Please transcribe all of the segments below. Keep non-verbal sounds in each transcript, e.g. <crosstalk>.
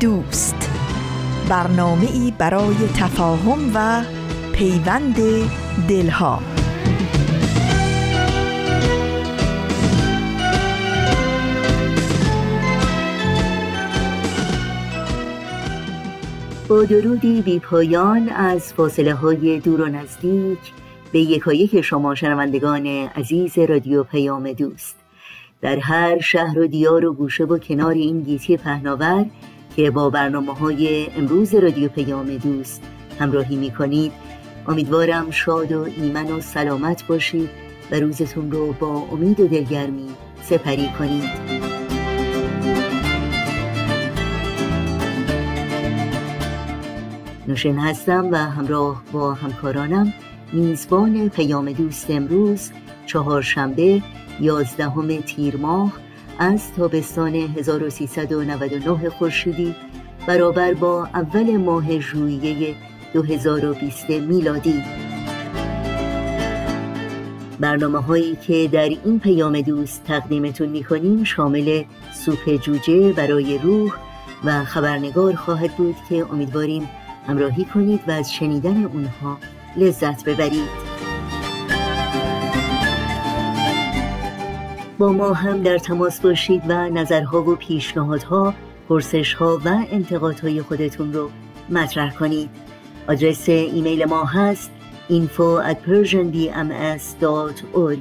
دوست. برنامه ای برای تفاهم و پیوند دلها. با درودی بی پایان از فاصله های دور و نزدیک به یکایک شما شنوندگان عزیز رادیو پیام دوست. در هر شهر و دیار و گوشه و کنار این گیتی پهناور که با برنامه های امروز رادیو پیام دوست همراهی می کنید امیدوارم شاد و ایمن و سلامت باشید و روزتون رو با امید و دلگرمی سپری کنید. نوشین هستم و همراه با همکارانم میزبان پیام دوست امروز چهارشنبه یازدهم تیر ماه از تابستان 1399 خورشیدی برابر با اول ماه ژوئیه 2020 میلادی. برنامه هایی که در این پیام دوست تقدیمتون می‌کنیم شامل سوپ جوجه برای روح و خبرنگار خواهد بود که امیدواریم همراهی کنید و از شنیدن اونها لذت ببرید. با ما هم در تماس باشید و نظرها و پیشنهادها پرسشها و انتقادهای خودتون رو مطرح کنید. آدرس ایمیل ما هست info at persianbms.org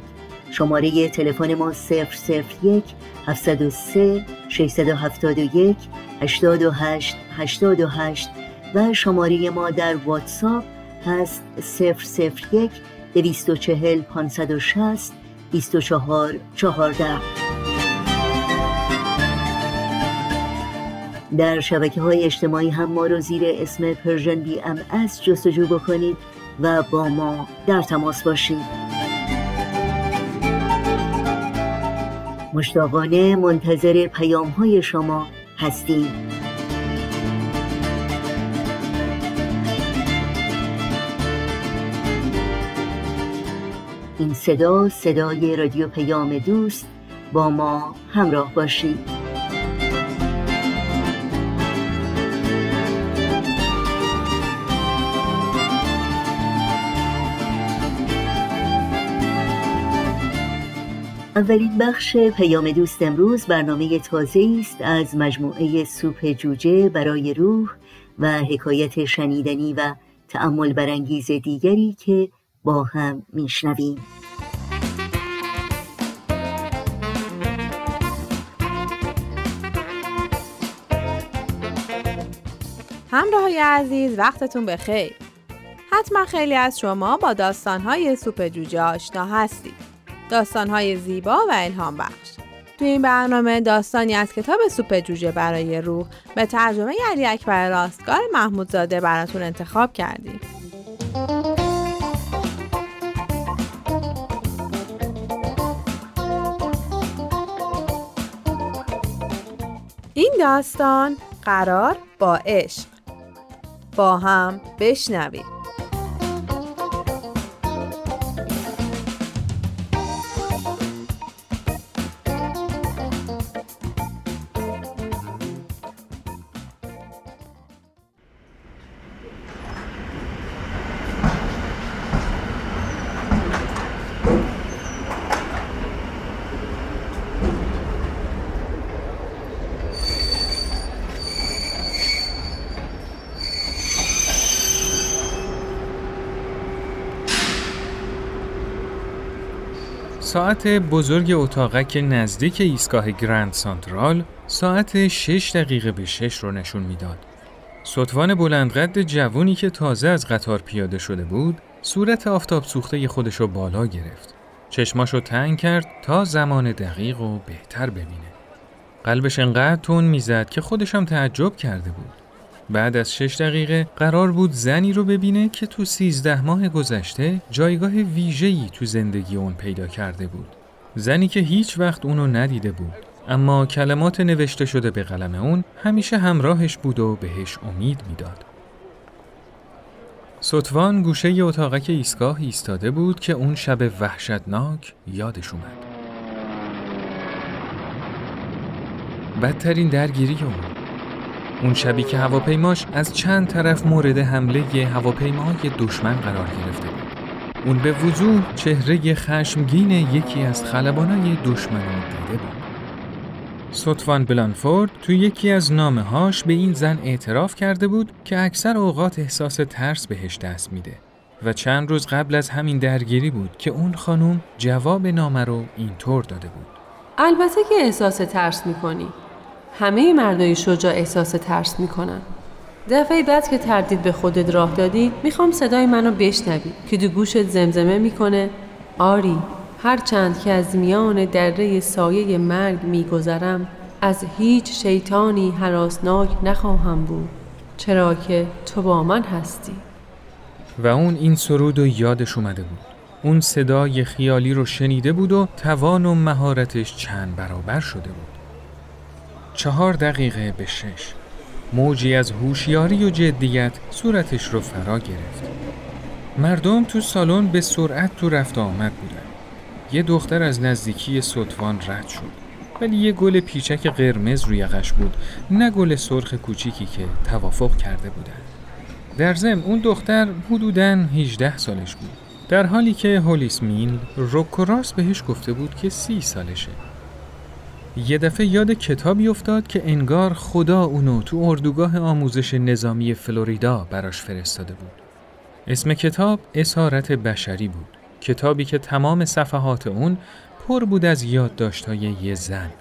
شماره تلفن ما 001 703 671 828 828 و شماره ما در واتساپ هست 001 240 560 24 14 در شبکه های اجتماعی هم ما رو زیر اسم Persian BMS جستجو بکنید و با ما در تماس باشید. مشتاقانه منتظر پیام های شما هستیم. صدا صدای رادیو پیام دوست. با ما همراه باشید. اولین بخش پیام دوست امروز برنامه تازه است از مجموعه سوپ جوجه برای روح و حکایت شنیدنی و تأمل برانگیز دیگری که با هم میشنویم. همراه عزیز وقتتون بخیر حتما خیلی از شما با داستانهای سوپ جوجه آشنا هستید. داستانهای زیبا و الهام بخش. تو این برنامه داستانی از کتاب سوپ جوجه برای روح به ترجمه علی اکبر راستگار محمودزاده براتون انتخاب کردیم. این داستان قرار با عشق. با هم بشنویم. ساعت بزرگ اتاقک نزدیک ایستگاه گرند سانترال ساعت 6 دقیقه به 6 رو نشون می‌داد. سطفان بلندقد جوونی که تازه از قطار پیاده شده بود صورت آفتاب سوخته خودش رو بالا گرفت. چشماشو تنگ کرد تا زمان دقیق و بهتر ببینه. قلبش انقدر تون می‌زد که خودش هم تعجب کرده بود. بعد از شش دقیقه قرار بود زنی رو ببینه که تو سیزده ماه گذشته جایگاه ویژه‌ای تو زندگی اون پیدا کرده بود. زنی که هیچ وقت اونو ندیده بود اما کلمات نوشته شده به قلم اون همیشه همراهش بود و بهش امید می‌داد. سطوان گوشه اتاقک ایستگاه ایستاده بود که اون شب وحشتناک یادش اومد. بدترین درگیری اون اون شبی که هواپیماش از چند طرف مورد حمله هواپیماهای دشمن قرار گرفته بود. اون به وضوح چهره خشمگین یکی از خلبانای دشمن دیده بود. سطفان بلانفورد تو یکی از نامه هاش به این زن اعتراف کرده بود که اکثر اوقات احساس ترس بهش دست میده و چند روز قبل از همین درگیری بود که اون خانم جواب نامه رو اینطور داده بود البته که احساس ترس می‌کنی همه مردای شجاع احساس ترس می‌کنن. دفعه بعد که تردید به خودت راه دادی می‌خوام صدای منو بشنوی که دو گوشت زمزمه می‌کنه. آری هرچند که از میان دره سایه مرگ میگذرم از هیچ شیطانی حراسناک نخواهم بود. چرا که تو با من هستی. و اون این سرود و یادش اومده بود. اون صدای خیالی رو شنیده بود و توان و مهارتش چند برابر شده بود. چهار دقیقه به شش. موجی از هوشیاری و جدیت صورتش رو فرا گرفت. مردم تو سالن به سرعت تو رفت آمد بودن. یه دختر از نزدیکی سطوان رد شد. ولی یه گل پیچک قرمز روی یقش بود. نه گل سرخ کوچیکی که توافق کرده بودن. در ضمن اون دختر حدوداً 18 سالش بود. در حالی که هولیس میل روکوراس بهش گفته بود که سی سالشه. یه دفعه یاد کتابی افتاد که انگار خدا اونو تو اردوگاه آموزش نظامی فلوریدا براش فرستاده بود اسم کتاب اسارت بشری بود کتابی که تمام صفحات اون پر بود از یادداشت‌های یه زن.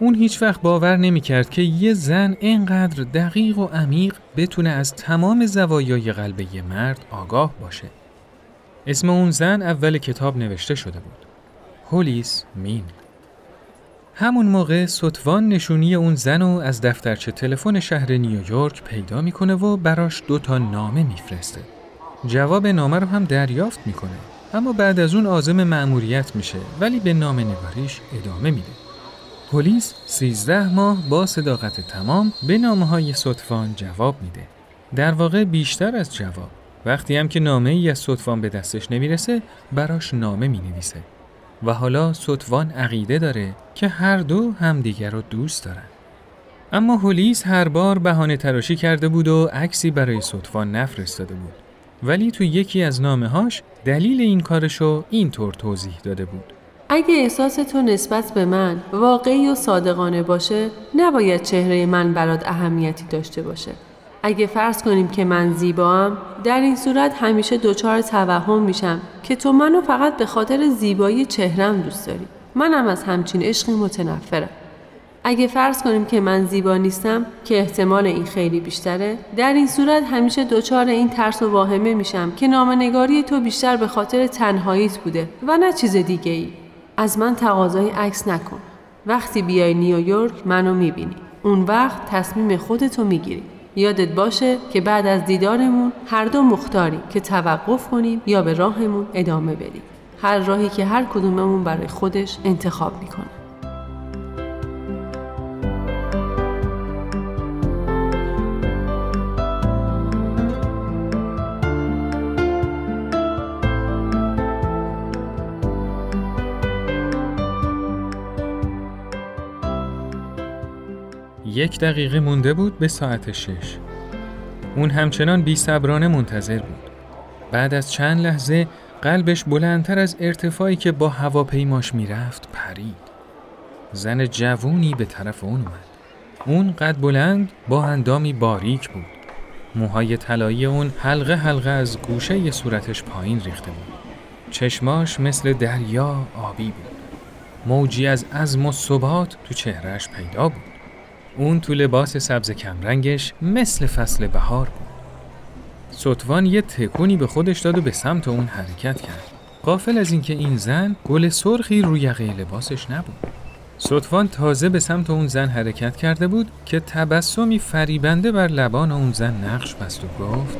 اون هیچ وقت باور نمی‌کرد که یه زن اینقدر دقیق و عمیق بتونه از تمام زوایای قلب یه مرد آگاه باشه. اسم اون زن اول کتاب نوشته شده بود. هولیس مین. همون موقع سطوان نشونی اون زن رو از دفترچه تلفن شهر نیویورک پیدا می‌کنه و براش دو تا نامه میفرسته. جواب نامه رو هم دریافت می‌کنه. اما بعد از اون عازم مأموریت میشه ولی به نام نگاریش ادامه میده. پلیس 13 ماه با صداقت تمام به نامه های جواب میده. در واقع بیشتر از جواب. وقتی هم که نامه ای از صدفان به دستش نمی‌رسه براش نامه می نویسه. و حالا صدفان عقیده داره که هر دو همدیگر رو دوست دارن. اما هولیس هر بار بهانه تراشی کرده بود و عکسی برای صدفان نفرستاده بود. ولی تو یکی از نامه هاش دلیل این کارشو اینطور توضیح داده بود. اگه احساس تو نسبت به من واقعی و صادقانه باشه نباید چهره من برات اهمیتی داشته باشه. اگه فرض کنیم که من زیبام در این صورت همیشه دچار توهم میشم که تو منو فقط به خاطر زیبایی چهرم دوست داری. منم از همچین عشقی متنفرم. اگه فرض کنیم که من زیبا نیستم که احتمال این خیلی بیشتره در این صورت همیشه دچار این ترس و واهمه میشم که نامنگاری تو بیشتر به خاطر تنهاییت بوده و نه چیز دیگه ای از من تقاضای عکس نکن وقتی بیای نیویورک منو می‌بینی اون وقت تصمیم خودتو می‌گیری یادت باشه که بعد از دیدارمون هر دو مختاری که توقف کنیم یا به راهمون ادامه بدیم. هر راهی که هر کدوممون برای خودش انتخاب می‌کنه. یک دقیقه مونده بود به ساعت شش. اون همچنان بی صبرانه منتظر بود. بعد از چند لحظه قلبش بلندتر از ارتفاعی که با هواپیماش می‌رفت پرید. زن جوونی به طرف اون اومد. اون قد بلند با اندامی باریک بود. موهای طلایی اون حلقه حلقه از گوشه صورتش پایین ریخته بود. چشماش مثل دریا آبی بود. موجی از عزم و ثبات تو چهرش پیدا بود. اون تو لباس سبز کمرنگش مثل فصل بهار بود. سطوان یه تکونی به خودش داد و به سمت اون حرکت کرد. قافل از اینکه این زن گل سرخی روی یقه لباسش نبود. صدفان تازه به سمت اون زن حرکت کرده بود که تبسمی فریبنده بر لبان اون زن نقش بست و گفت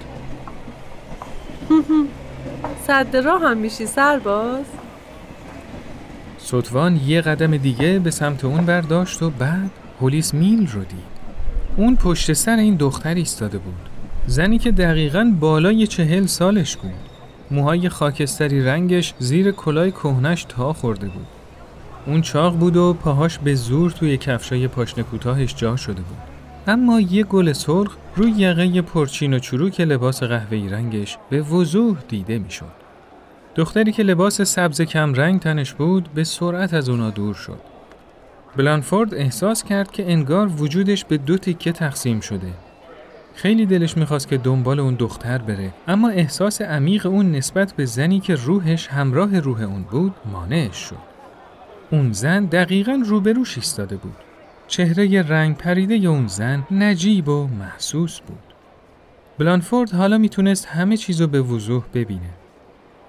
<laughs> صد راه هم میشی سرباز؟ صدفان یه قدم دیگه به سمت اون برداشت و بعد پلیس میل رو دید. اون پشت سر این دختر ایستاده بود. زنی که دقیقا بالای چهل سالش بود. موهای خاکستری رنگش زیر کلای کهنش تا خورده بود. اون چاق بود و پاهاش به زور توی کفشای پاشنه کوتاهش جا شده بود. اما یه گل سرخ روی یقه پرچین و چروک لباس قهوه‌ای رنگش به وضوح دیده می‌شد. دختری که لباس سبز کم رنگ تنش بود به سرعت از اونا دور شد. بلانفورد احساس کرد که انگار وجودش به دو تیکه تقسیم شده. خیلی دلش می‌خواست که دنبال اون دختر بره اما احساس عمیق اون نسبت به زنی که روحش همراه روح اون بود مانعش شد. اون زن دقیقا روبروش ایستاده بود. چهره رنگ پریده اون زن نجیب و محسوس بود. بلانفورد حالا می‌تونست همه چیزو به وضوح ببینه.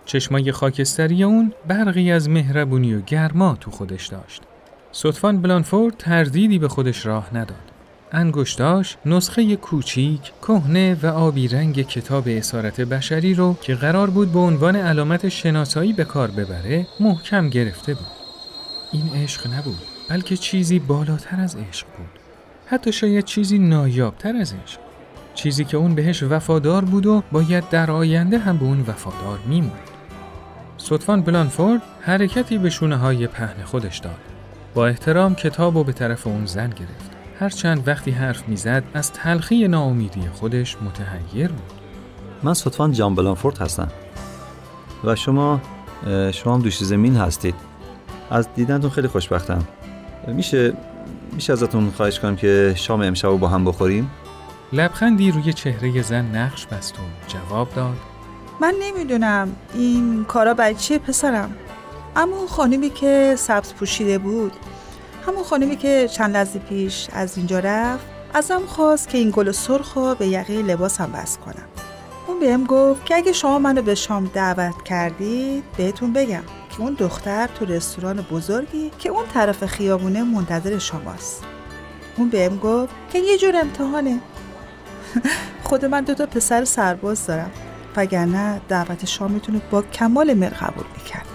چشمای خاکستری اون برقی از مهربونی و گرما تو خودش داشت. صدفان بلانفورد تردیدی به خودش راه نداد. انگشتاش نسخه کوچیک، کهنه و آبی رنگ کتاب اسارت بشری رو که قرار بود به عنوان علامت شناسایی به کار ببره محکم گرفته بود. این عشق نبود بلکه چیزی بالاتر از عشق بود. حتی شاید چیزی نایابتر از عشق. چیزی که اون بهش وفادار بود و باید در آینده هم به اون وفادار میموند. صدفان بلانفورد حرکتی به شونه های پهن خودش داد. با احترام کتاب و به طرف اون زن گرفت. هرچند وقتی حرف می‌زد از تلخی ناامیدی خودش متحیر بود. من صدفان جان بلانفورد هستم. و شما شما هم دوشی زمین هستید. از دیدنتون خیلی خوشبختم. میشه میشه ازتون خواهش کنم که شام امشب رو با هم بخوریم؟ لبخندی روی چهره زن نقش بست و جواب داد من نمی‌دونم این کارا برای چیه پسرم اما خانمی که سبز پوشیده بود همون خانمی که چند لحظه پیش از اینجا رفت ازم خواست که این گل سرخ به یقه لباسم بس کنم. اون بهم گفت که اگه شما منو به شام دعوت کردید بهتون بگم که اون دختر تو رستوران بزرگی که اون طرف خیابونه منتظر شماست. اون بهم گفت که یه جور امتحانه. <laughs> خود من دو تا پسر سرباز دارم وگرنه دعوت شامتون رو با کمال مر قبول می‌کرد.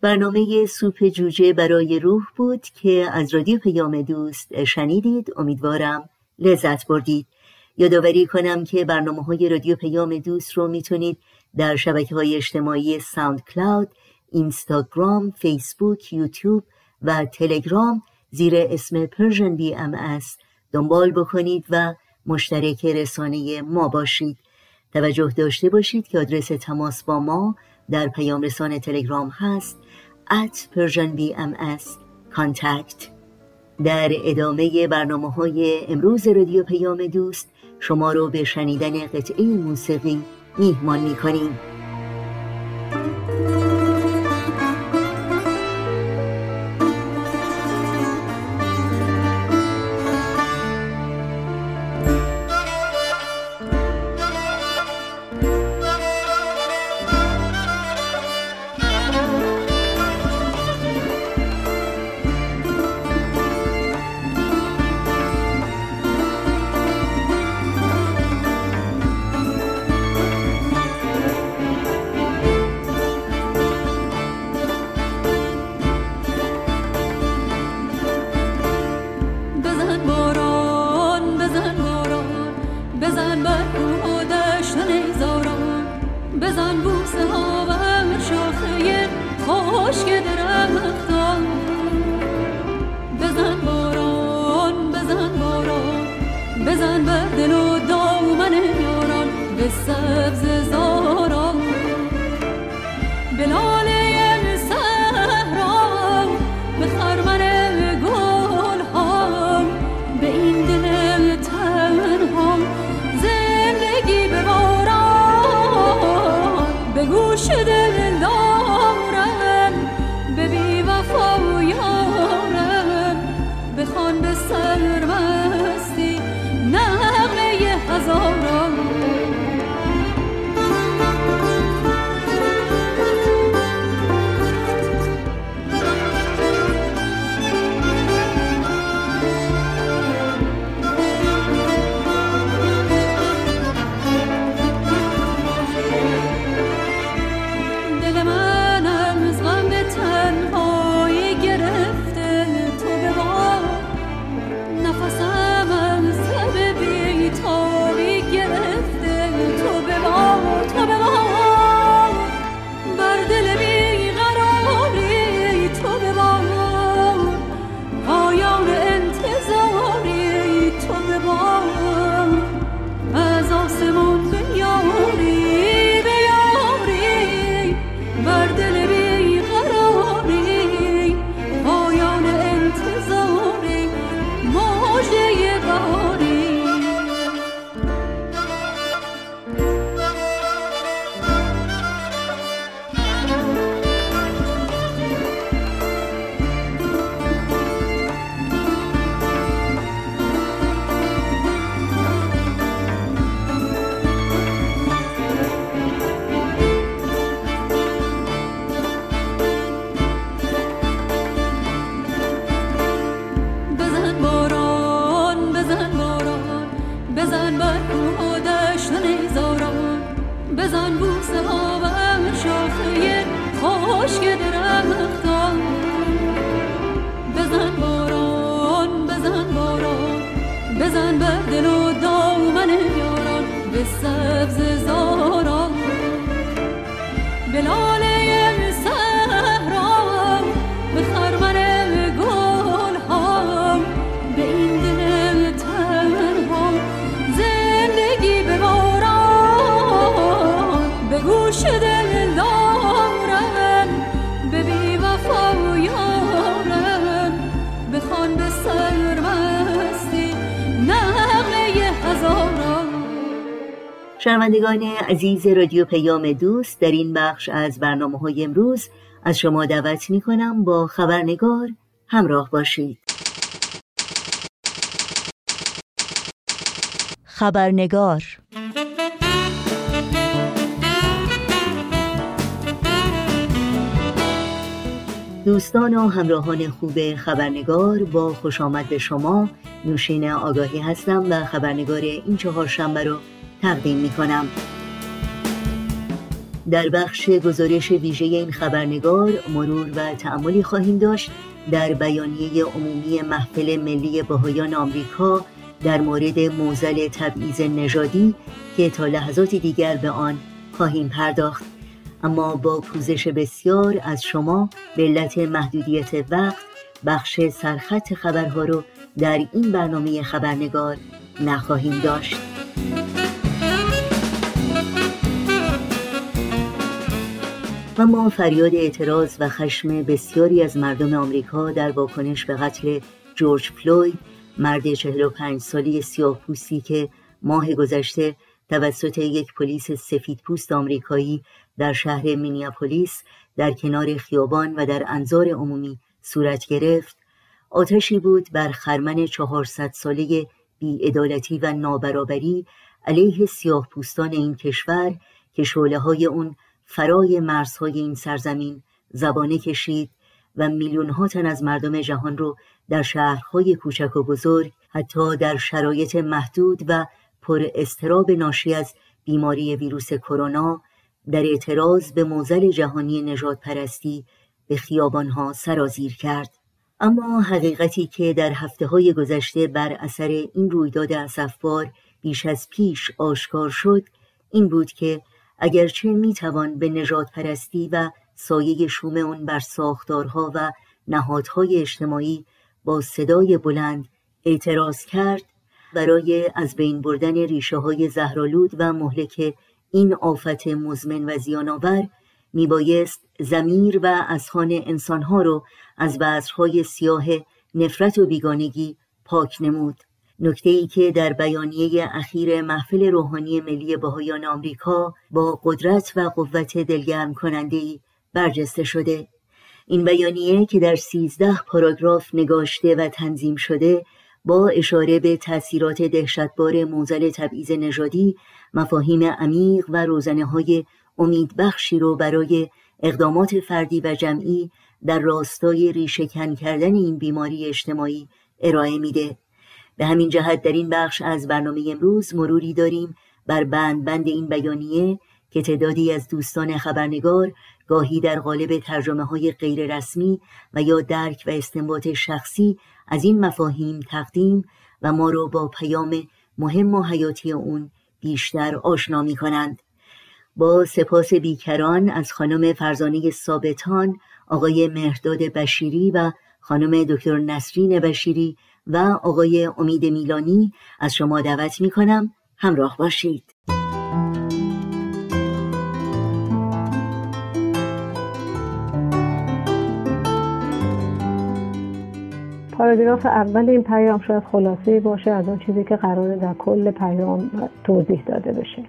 برنامه سوپ جوجه برای روح بود که از رادیو پیام دوست شنیدید. امیدوارم لذت بردید. یادآوری کنم که برنامه های رادیو پیام دوست رو می‌تونید در شبکه های اجتماعی ساوند کلاود، اینستاگرام، فیسبوک، یوتیوب و تلگرام زیر اسم بی ام دنبال بکنید و مشترک رسانه ما باشید. توجه داشته باشید که آدرس تماس با ما در پیام رسانه تلگرام هست. At persianbms contact در ادامه برنامه های امروز رادیو پیام دوست شما رو به شنیدن قطعه موسیقی میهمان می‌کنیم. the whole شنوندگان عزیز رادیو پیام دوست در این بخش از برنامه های امروز از شما دعوت می کنم با خبرنگار همراه باشید. خبرنگار دوستان و همراهان خوب خبرنگار با خوش آمد به شما نوشین آگاهی هستم و خبرنگار این چهار شنبه رو تقدیم می کنم در بخش گزارش ویژه این خبرنگار مرور و تعملی خواهیم داشت در بیانیه عمومی محفل ملی بهایان آمریکا در مورد موزل تبعیض نژادی که تا لحظات دیگر به آن خواهیم پرداخت. اما با پوزش بسیار از شما به علت محدودیت وقت بخش سرخط خبرها رو در این برنامه خبرنگار نخواهیم داشت. و ما فریاد اعتراض و خشم بسیاری از مردم آمریکا در واکنش به قتل جورج فلوید مرد 45 سالی سیاه پوستی که ماه گذشته توسط یک پلیس سفید پوست آمریکایی در شهر مینیاپولیس در کنار خیابان و در انظار عمومی صورت گرفت آتشی بود بر خرمن 400 ساله بیعدالتی و نابرابری علیه سیاه پوستان این کشور که شعله های اون فرای مرزهای این سرزمین زبانه کشید و میلیون ها تن از مردم جهان رو در شهرهای کوچک و بزرگ حتی در شرایط محدود و پر استراب ناشی از بیماری ویروس کرونا در اعتراض به موزل جهانی نجات پرستی به خیابانها سرازیر کرد. اما حقیقتی که در هفته های گذشته بر اثر این رویداد اسفبار بیش از پیش آشکار شد این بود که اگرچه می‌توان به نجات پرستی و سایه شوم اون بر ساختارها و نهادهای اجتماعی با صدای بلند اعتراض کرد برای از بین بردن ریشه های زهرالود و مهلک این آفت مزمن و زیانآور میبایست زمیر و اذهان انسانها رو از بذرهای سیاه نفرت و بیگانگی پاک نمود. نکته ای که در بیانیه اخیر محفل روحانی ملی بهایان آمریکا با قدرت و قوت دلگرم کننده ای برجسته شده. این بیانیه که در سیزده پاراگراف نگاشته و تنظیم شده با اشاره به تأثیرات دهشتبار موزل تبعیض نژادی مفاهیم عمیق و روزنه های امیدبخشی رو برای اقدامات فردی و جمعی در راستای ریشهکن کردن این بیماری اجتماعی ارائه میده. به همین جهت در این بخش از برنامه امروز مروری داریم بر بند بند این بیانیه که تعدادی از دوستان خبرنگار گاهی در قالب ترجمه های غیر رسمی و یا درک و استنباط شخصی از این مفاهیم تقدیم و ما را با پیام مهم و حیاتی اون بیشتر آشنا می کنند. با سپاس بیکران از خانم فرزانه ثابتان، آقای مهرداد بشیری و خانم دکتر نسرین بشیری و آقای امید میلانی از شما دعوت می کنم همراه باشید. پاراگراف اول این پیام شاید خلاصه باشه از اون چیزی که قراره در کل پیام توضیح داده بشه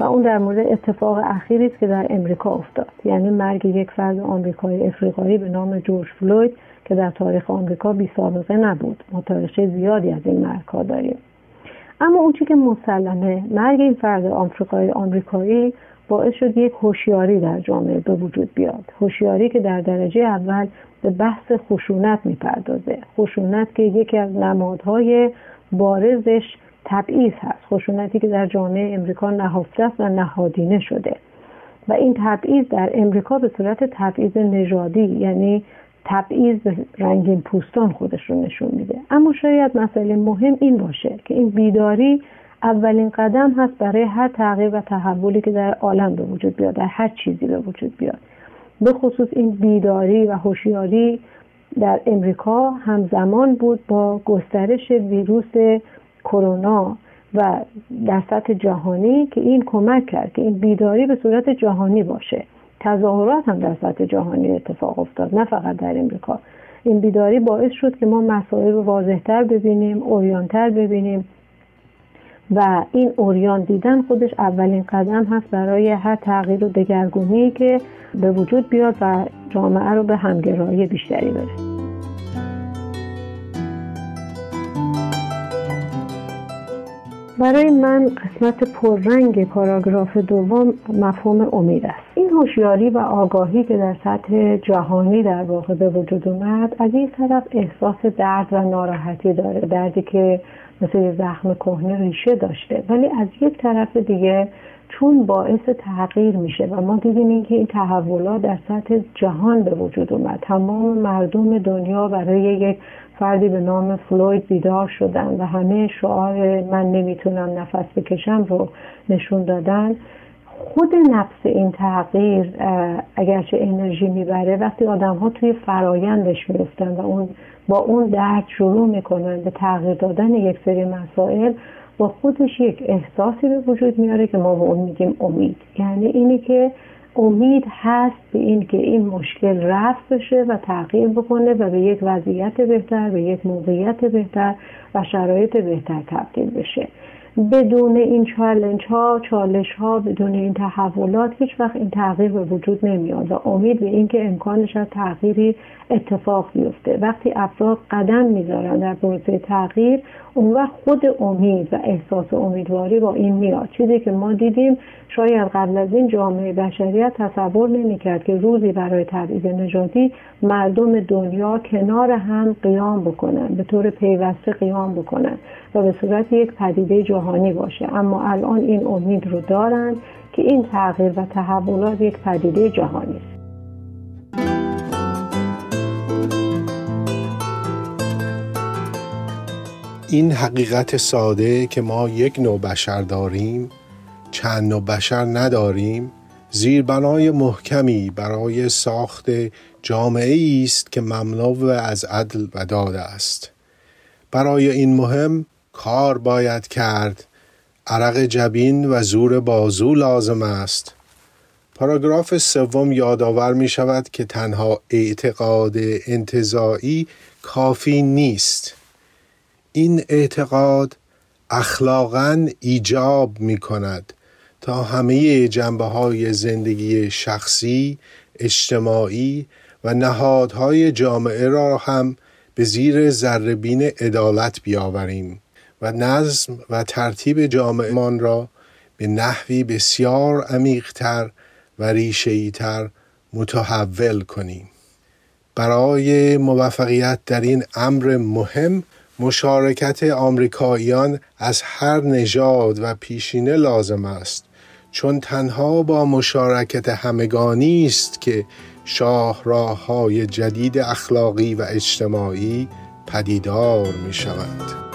و اون در مورد اتفاق اخیری است که در امریکا افتاد یعنی مرگ یک فرد آمریکایی افریقایی به نام جورج فلوید که در تاریخ آمریکا بی سابقه نبود. ما تاریخچه زیادی از این مرگها داریم. اما اون که مسلمه مرگ این فرد آمریکایی آمریکایی باعث شد یک هوشیاری در جامعه به وجود بیاد. هوشیاری که در درجه اول به بحث خشونت می‌پردازه. خشونت که یکی از نمادهای بارزش تبعیض هست. خشونتی که در جامعه امریکا نهفته است و نهادینه شده. و این تبعیض در امریکا به صورت تبعیض نژادی یعنی تبعیض رنگین پوستان خودش رو نشون میده. اما شاید مسئله مهم این باشه که این بیداری اولین قدم هست برای هر تغییر و تحولی که در عالم به وجود بیاد در هر چیزی به وجود بیاد. به خصوص این بیداری و هوشیاری در امریکا همزمان بود با گسترش ویروس کرونا و در سطح جهانی که این کمک کرد که این بیداری به صورت جهانی باشه. تظاهرات هم در سطح جهانی اتفاق افتاد نه فقط در امریکا. این بیداری باعث شد که ما مسائل رو واضحتر ببینیم اوریانتر ببینیم و این اوریان دیدن خودش اولین قدم هست برای هر تغییر و دگرگونی که به وجود بیاد و جامعه رو به همگرایی بیشتری بره برای من قسمت پررنگ پاراگراف دوم مفهوم امید است. این هوشیاری و آگاهی که در سطح جهانی در واقع به وجود اومد از این طرف احساس درد و ناراحتی داره دردی که مثل زخم کهنه ریشه داشته. ولی از یک طرف دیگه چون باعث تغییر میشه و ما دیدیم اینکه این تحولات در سطح جهان به وجود اومد. تمام مردم دنیا برای یک فردی به نام فلوید بیدار شدن و همه شعار من نمی‌تونم نفس بکشم رو نشون دادن. خود نفس این تغییر اگرچه انرژی می‌بره وقتی آدم ها توی فرایندش میفتن و اون با اون درد شروع می‌کنن به تغییر دادن یک سری مسائل با خودش یک احساسی به وجود میاره که ما به اون میگیم امید. یعنی اینی که امید هست به این که این مشکل رفت بشه و تغییر بکنه و به یک وضعیت بهتر به یک موقعیت بهتر و شرایط بهتر تبدیل بشه. بدون این چالنج ها چالش ها بدون این تحولات هیچ وقت این تغییر به وجود نمیاد و امید به اینکه امکانش از تغییری اتفاق بیفته. وقتی افراد قدم می‌ذارن در پروسه تغییر اون وقت خود امید و احساس امیدواری با این میاد. چیزی که ما دیدیم شاید قبل از این جامعه بشریت تصور نمی‌کرد که روزی برای تبعیض نژادی مردم دنیا کنار هم قیام بکنن به طور پیوسته قیام بکنن. و به صورت یک پدیده جهانی باشه. اما الان این امید رو دارن که این تغییر و تحولات یک پدیده جهانی است. این حقیقت ساده که ما یک نوع بشر داریم چند نوع بشر نداریم زیربنای محکمی برای ساخت جامعه است که مملو از عدل و داد است. برای این مهم کار باید کرد. عرق جبین و زور بازو لازم است. پاراگراف سوم یادآور می شود که تنها اعتقاد انتظاعی کافی نیست. این اعتقاد اخلاقا ایجاب می کند تا همه جنبه های زندگی شخصی، اجتماعی و نهادهای جامعه را هم به زیر ذربین عدالت بیاوریم. و نظم و ترتیب جامعهمان را به نحوی بسیار عمیقتر و ریشه‌ای تر متحول کنیم برای موفقیت در این امر مهم مشارکت آمریکاییان از هر نژاد و پیشینه لازم است چون تنها با مشارکت همگانی است که شاهراه های جدید اخلاقی و اجتماعی پدیدار می شود.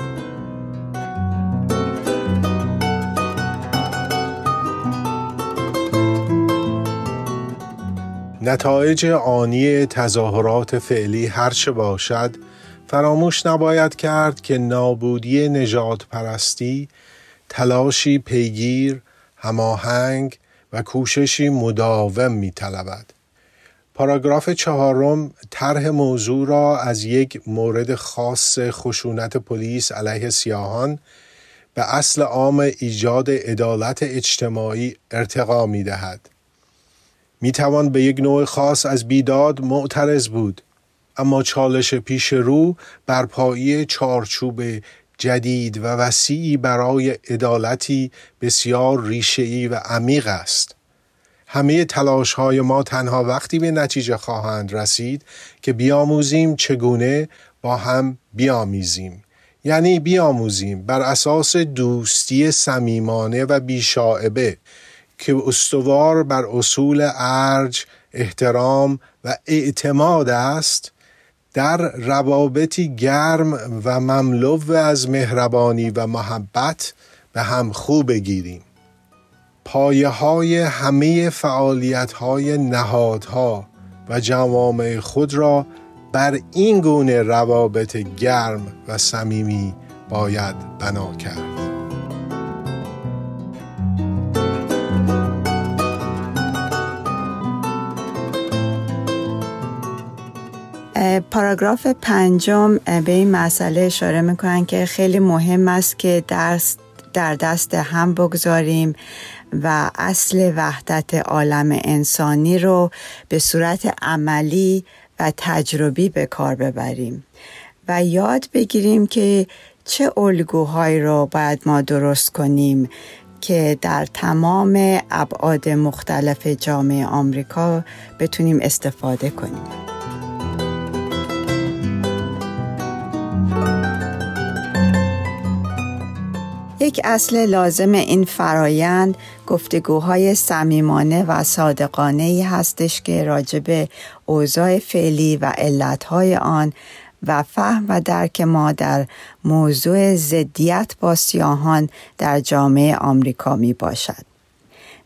نتایج آنی تظاهرات فعلی هرچه باشد فراموش نباید کرد که نابودی نجات پرستی تلاشی پیگیر، هماهنگ و کوششی مداوم می طلبد. پاراگراف چهارم طرح موضوع را از یک مورد خاص خشونت پلیس علیه سیاهان به اصل عام ایجاد عدالت اجتماعی ارتقا می دهد. می توان به یک نوع خاص از بیداد معترض بود. اما چالش پیش رو برپایی چارچوب جدید و وسیعی برای عدالتی بسیار ریشه‌ای و عمیق است. همه تلاش های ما تنها وقتی به نتیجه خواهند رسید که بیاموزیم چگونه با هم بیامیزیم. یعنی بیاموزیم بر اساس دوستی صمیمانه و بیشاعبه. که استوار بر اصول ارج، احترام و اعتماد است در روابطی گرم و مملو از مهربانی و محبت به هم خوب بگیریم. پایه های همه فعالیت های نهادها و جوامع خود را بر این گونه روابط گرم و صمیمی باید بنا کرد. پاراگراف پنجم به این مسئله اشاره می‌کنن که خیلی مهم است که درس در دست هم بگذاریم و اصل وحدت عالم انسانی رو به صورت عملی و تجربی به کار ببریم و یاد بگیریم که چه الگوهایی رو باید ما درست کنیم که در تمام ابعاد مختلف جامعه آمریکا بتونیم استفاده کنیم. یک اصل لازم این فرایند گفتگوهای صمیمانه و صادقانه ای هستش که راجب اوضاع فعلی و علتهای آن و فهم و درک ما در موضوع زدیت با سیاهان در جامعه آمریکا می باشد.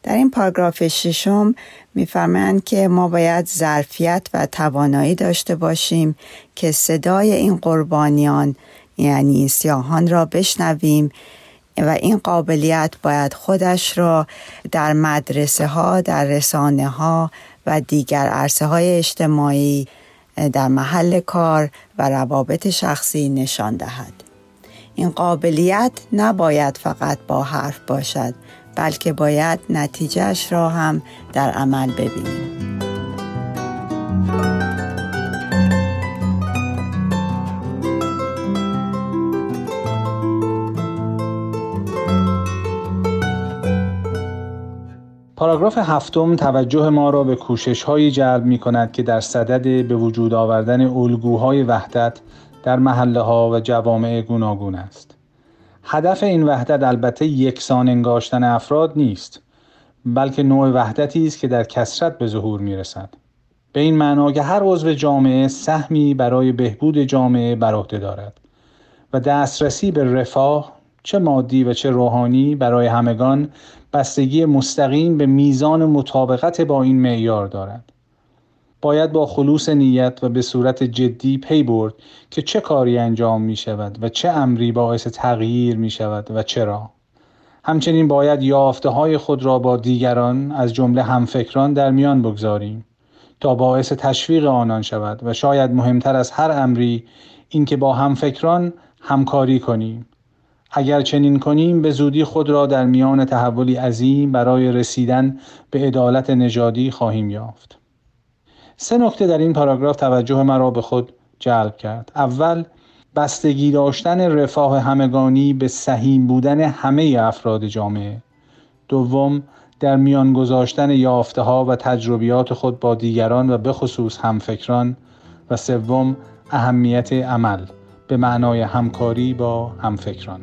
در این پاراگراف ششم میفرمایند که ما باید ظرفیت و توانایی داشته باشیم که صدای این قربانیان یعنی سیاهان را بشنویم و این قابلیت باید خودش را در مدرسه ها، در رسانه ها و دیگر عرصه های اجتماعی در محل کار و روابط شخصی نشان دهد. این قابلیت نباید فقط با حرف باشد بلکه باید نتیجهش را هم در عمل ببینیم. پاراگراف هفتم توجه ما را به کوشش هایی جلب می کند که در صدد به وجود آوردن الگوهای وحدت در محله ها و جوامع گوناگون است. هدف این وحدت البته یکسان انگاشتن افراد نیست بلکه نوع وحدتی است که در کسرت به ظهور می رسد. به این معنا که هر عضو جامعه سهمی برای بهبود جامعه بر عهده دارد و دسترسی به رفاه چه مادی و چه روحانی برای همگان بستگی مستقیم به میزان مطابقت با این معیار دارد باید با خلوص نیت و به صورت جدی پی برد که چه کاری انجام می شود و چه امری باعث تغییر می شود و چرا. همچنین باید یافته های خود را با دیگران از جمله همفکران در میان بگذاریم تا باعث تشویق آنان شود و شاید مهمتر از هر امری اینکه با همفکران همکاری کنیم اگر چنین کنیم به زودی خود را در میان تحولی عظیم برای رسیدن به عدالت نژادی خواهیم یافت. سه نکته در این پاراگراف توجه مرا به خود جلب کرد. اول بستگی داشتن رفاه همگانی به سهیم بودن همه افراد جامعه. دوم در میان گذاشتن یافته ها و تجربیات خود با دیگران و به خصوص همفکران. و سوم اهمیت عمل به معنای همکاری با همفکران.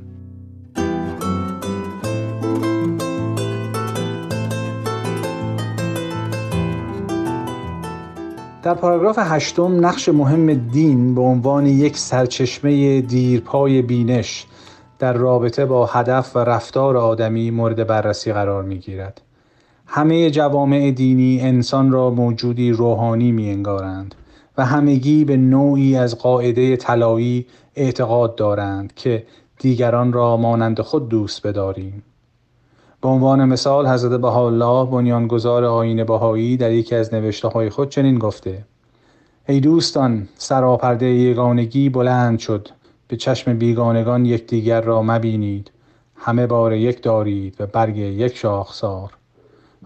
در پاراگراف هشتم نقش مهم دین به عنوان یک سرچشمه دیرپای بینش در رابطه با هدف و رفتار آدمی مورد بررسی قرار می گیرد. همه جوامع دینی انسان را موجودی روحانی می انگارند و همگی به نوعی از قاعده طلایی اعتقاد دارند که دیگران را مانند خود دوست بداریم. به عنوان مثال حضرت بهاءالله بنیانگذار آیین بهایی در یکی از نوشته های خود چنین گفته ای دوستان سراپرده یگانگی بلند شد به چشم بیگانگان یکدیگر را مبینید همه بار یک دارید و برگ یک شاخسار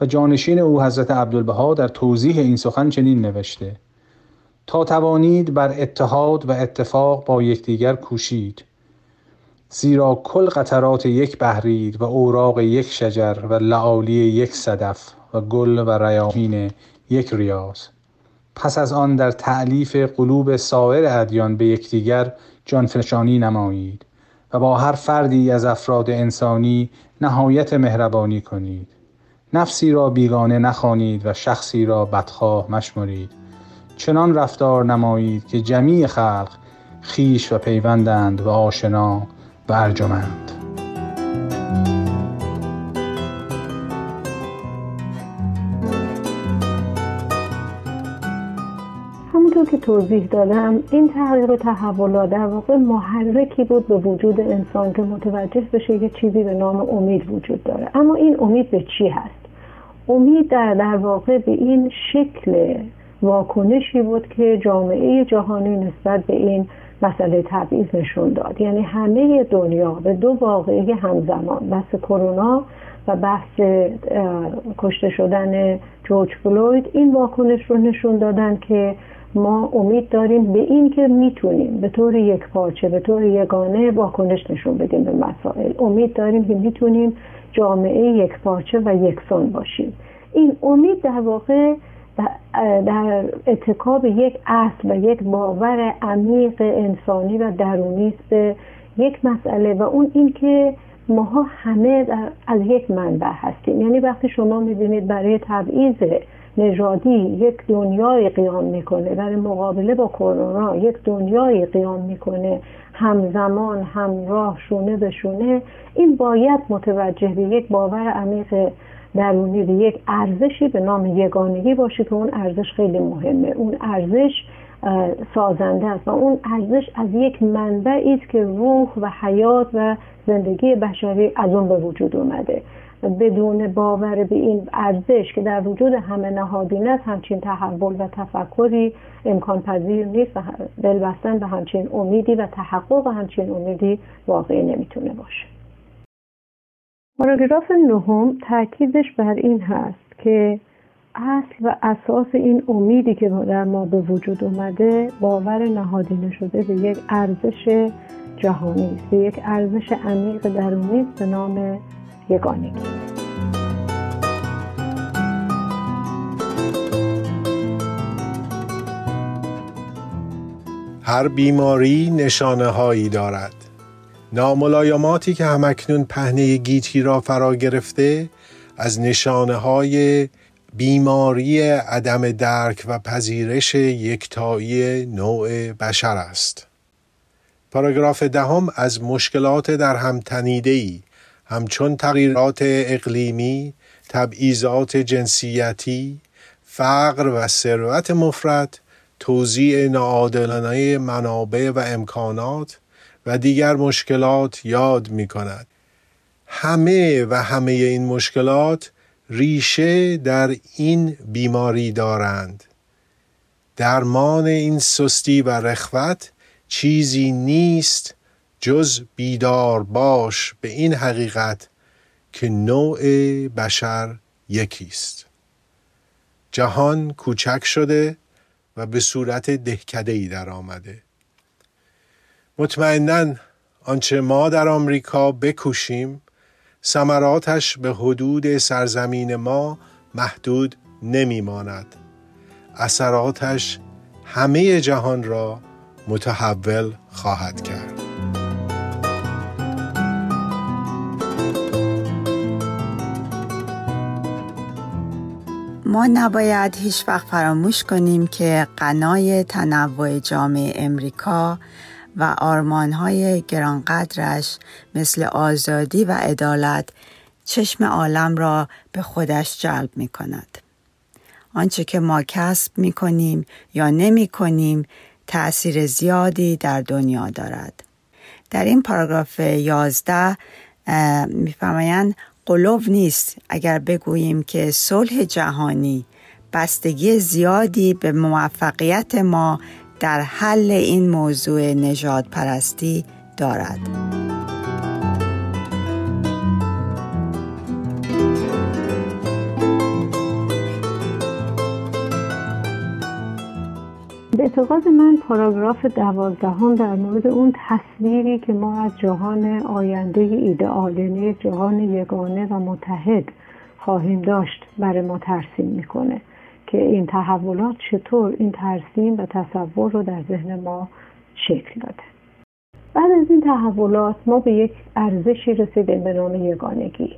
و جانشین او حضرت عبدالبها در توضیح این سخن چنین نوشته تا توانید بر اتحاد و اتفاق با یکدیگر کوشید زیرا کل قطرات یک بهرید و اوراق یک شجر و لعالی یک صدف و گل و ریاحین یک ریاض. پس از آن در تعلیف قلوب سایر ادیان به یکدیگر جانفشانی نمایید و با هر فردی از افراد انسانی نهایت مهربانی کنید. نفسی را بیگانه نخوانید و شخصی را بدخواه مشمرید. چنان رفتار نمایید که جمیع خلق خیش و پیوندند و آشنا و ارجمند که توضیح دادم این تغییر و تحولات در واقع محرکی بود به وجود انسان که متوجه بشه که چیزی به نام امید وجود داره. اما این امید به چی هست؟ امید در, در واقع به این شکل واکنشی بود که جامعه جهانی نسبت به این مسئله تبعیض نشون داد. یعنی همه دنیا به دو واقعه همزمان بحث کرونا و بحث کشته شدن جورج فلوید این واکنش رو نشون دادن که ما امید داریم به این که می‌تونیم به طور یک پارچه به طور یگانه واکنش نشون بدیم به مسائل. امید داریم که می‌تونیم جامعه یک پارچه و یکسان باشیم. این امید در واقع در اتکاب یک اصل و یک باور عمیق انسانی و درونی است. به یک مسئله و اون این که ماها همه از یک منبع هستیم. یعنی وقتی شما می‌بینید برای تبعیض نژادی یک دنیای قیام می‌کنه برای مقابله با کرونا یک دنیای قیام می‌کنه همزمان همراه شونه به شونه این باید متوجه به یک باور عمیق درونی به یک ارزشی به نام یگانگی باشه که اون ارزش خیلی مهمه. اون ارزش سازنده است و اون ارزش از یک منبعی است که روح و حیات و زندگی بشری از اون به وجود اومده. بدون باور به این ارزش که در وجود همه نهادین است همچین تحول و تفکری امکان پذیر نیست و دل بستن به همچین امیدی و تحقق همچین امیدی واقعی نمی‌تونه باشه. پاراگراف نهم تاکیدش بر این هست که اصل و اساس این امیدی که در ما به وجود اومده باور نهادینه شده به یک ارزش جهانی است به یک ارزش عمیق درونی به نام یگانگی. هر بیماری نشانه هایی دارد. ناملایماتی که همکنون پهنه گیتی را فرا گرفته از نشانه های بیماری عدم درک و پذیرش یکتایی نوع بشر است. پاراگراف دهم از مشکلات در هم ای همچون تغییرات اقلیمی، تبعیضات جنسیتی، فقر و ثروت مفرد توزیع ناعادلانه منابع و امکانات و دیگر مشکلات یاد می کند. همه و همه این مشکلات ریشه در این بیماری دارند. درمان این سستی و رخوت چیزی نیست جز بیدار باش به این حقیقت که نوع بشر یکیست جهان کوچک شده و به صورت دهکده ای در آمده مطمئنا آنچه ما در آمریکا بکوشیم ثمراتش به حدود سرزمین ما محدود نمیماند. اثراتش همه جهان را متحول خواهد کرد. ما نباید هیچ وقت فراموش کنیم که قنای تنوع جامعه امریکا و آرمانهای گرانقدرش مثل آزادی و عدالت چشم عالم را به خودش جلب می کند. آنچه که ما کسب می کنیم یا نمی کنیم تأثیر زیادی در دنیا دارد. در این پاراگراف یازده میفرمایند قلوب نیست اگر بگوییم که صلح جهانی بستگی زیادی به موفقیت ما در حل این موضوع نجات پرستی دارد. به اعتقاد من پاراگراف دوازدهم در مورد اون تصویری که ما از جهان آینده ایدئال یعنی جهان یگانه و متحد خواهیم داشت برای ما ترسیم می‌کنه که این تحولات چطور این ترسیم و تصور رو در ذهن ما شکل داده. بعد از این تحولات ما به یک ارزشی رسیدیم به نام یگانگی.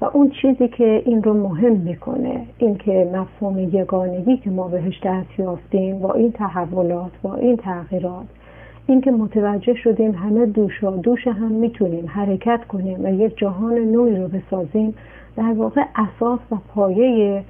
و اون چیزی که این رو مهم می‌کنه این که مفهوم یگانگی که ما بهش دست یافتیم با این تحولات با این تغییرات این که متوجه شدیم همه دوشا دوش هم می‌تونیم حرکت کنیم و یک جهان نوعی رو بسازیم در واقع اساس و پایه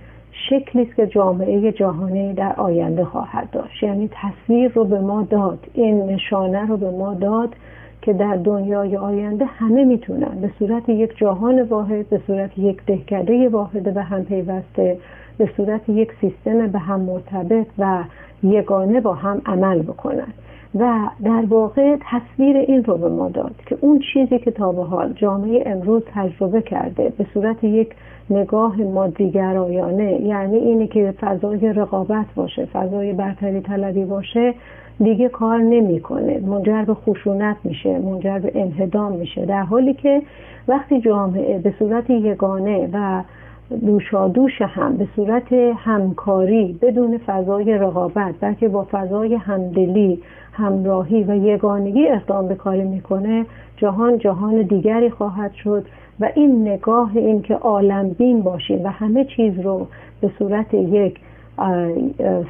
شکلی است که جامعه جهانی در آینده خواهد داشت. یعنی تصویر رو به ما داد این نشانه رو به ما داد که در دنیای آینده همه می‌تونن. به صورت یک جهان واحد به صورت یک دهکده واحد به هم پیوسته به صورت یک سیستم به هم مرتبط و یگانه با هم عمل بکنن. و در واقع تصویر این رو به ما داد که اون چیزی که تا به حال جامعه امروز تجربه کرده به صورت یک نگاه مادیگرایانه یعنی اینه که فضای رقابت باشه فضای برتری طلبی باشه دیگه کار نمی‌کنه. منجر به خشونت میشه منجر به انهدام میشه. در حالی که وقتی جامعه به صورت یگانه و دوشادوش هم به صورت همکاری بدون فضای رقابت بلکه با فضای همدلی همراهی و یگانگی اقدام به کاری می‌کنه جهان جهان دیگری خواهد شد و این نگاه این که عالم بین باشیم و همه چیز رو به صورت یک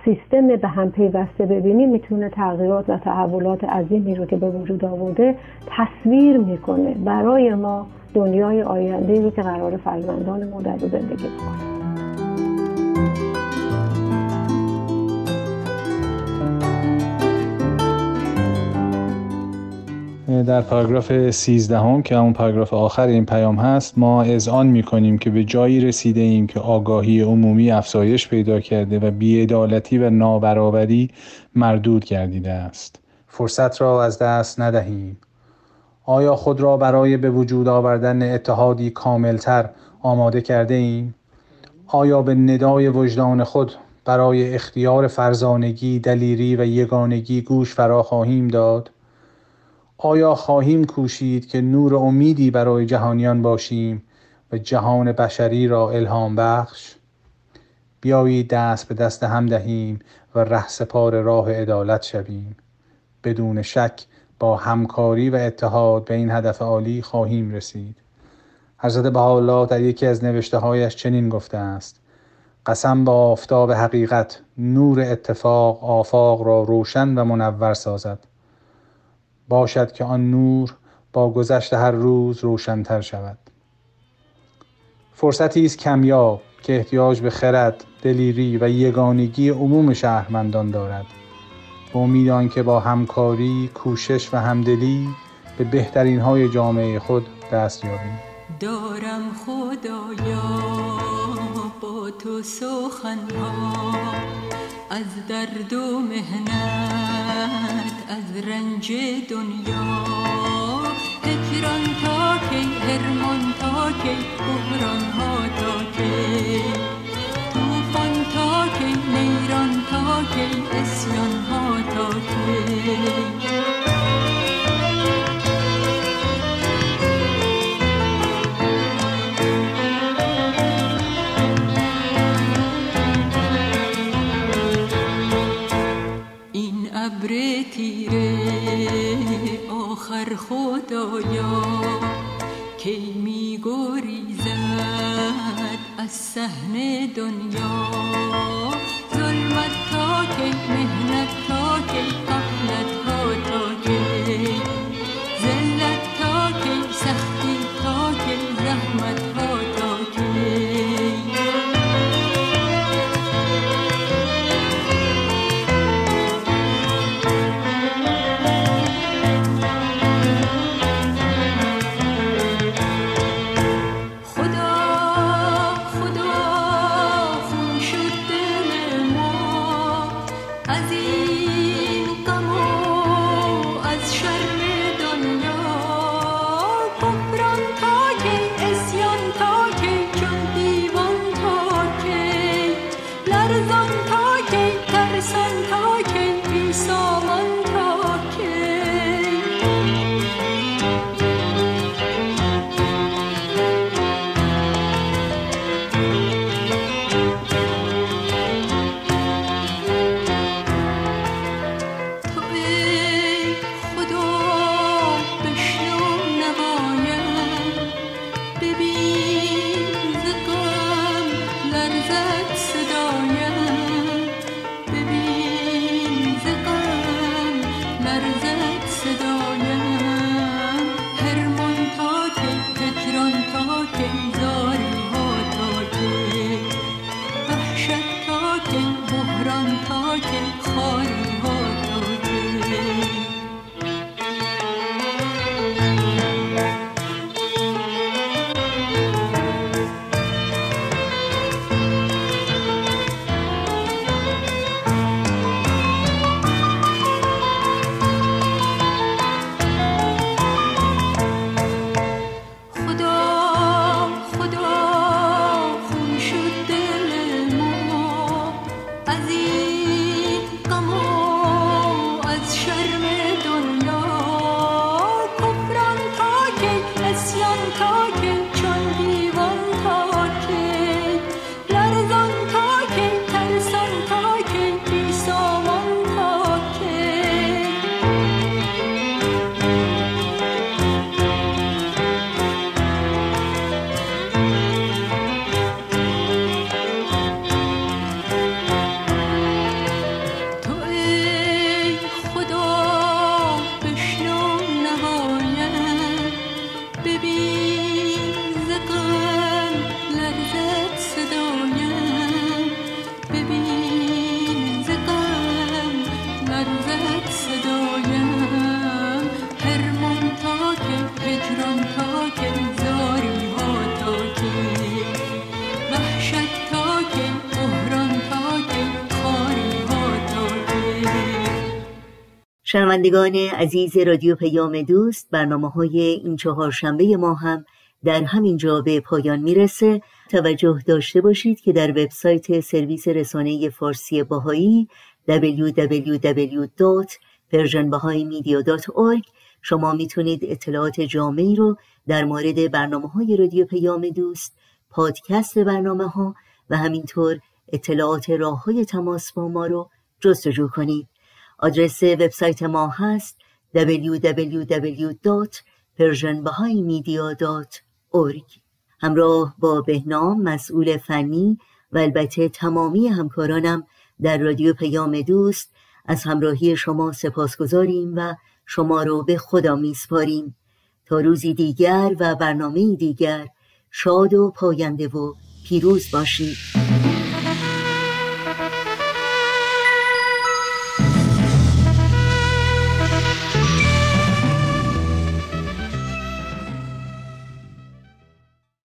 سیستم به هم پیوسته ببینیم می‌تونه تغییرات و تحولات عظیمی رو که به وجود آورده تصویر می‌کنه. برای ما دنیای آینده رو که قرار فرزندان ما در زندگی بکنه در پاراگراف 13 هم که همون پاراگراف آخر این پیام هست ما اذعان می کنیم که به جایی رسیده ایم که آگاهی عمومی افزایش پیدا کرده و بیعدالتی و نابرابری مردود گردیده است. فرصت را از دست ندهیم. آیا خود را برای به وجود آوردن اتحادی کاملتر آماده کرده ایم؟ آیا به ندای وجدان خود برای اختیار فرزانگی، دلیری و یگانگی گوش فرا خواهیم داد؟ آیا خواهیم کوشید که نور امیدی برای جهانیان باشیم و جهان بشری را الهام بخش بیایید دست به دست هم دهیم و رهسپار راه عدالت شویم بدون شک با همکاری و اتحاد به این هدف عالی خواهیم رسید. حضرت بهاءالله در یکی از نوشته هایش چنین گفته است. قسم با آفتاب حقیقت نور اتفاق آفاق را روشن و منور سازد. باشد که آن نور با گذشت هر روز روشنتر شود. فرصتی است کمیاب که احتیاج به خرد دلیری و یگانگی عموم شهروندان دارد. با امید که با همکاری، کوشش و همدلی به بهترین های جامعه خود دست یابیم. دارم خدایا با تو سخنها. از درد و مهنت از رنج دنیا. هجران تا کی هرمان تا کی بحران ها تا کی. توفان تا کی نیران تا کی اسیان ها تا کی خدایا کی می گریزد از صحن دنیا ظلمت تا کی مهنت شنوندگان عزیز رادیو پیام دوست برنامه های این چهار شنبه ما هم در همین جا به پایان می‌رسه. توجه داشته باشید که در وبسایت سرویس رسانه فارسی باهایی www.persianbahaimedia.org شما می‌تونید اطلاعات جامعی رو در مورد برنامه های رادیو پیام دوست پادکست برنامه ها و همینطور اطلاعات راه های تماس با ما رو جستجو کنید. آدرس وبسایت ما هست www.persianbahaimedia.org همراه با بهنام مسئول فنی و البته تمامی همکارانم در رادیو پیام دوست از همراهی شما سپاس گذاریم و شما رو به خدا میسپاریم. تا روزی دیگر و برنامه دیگر شاد و پاینده و پیروز باشید.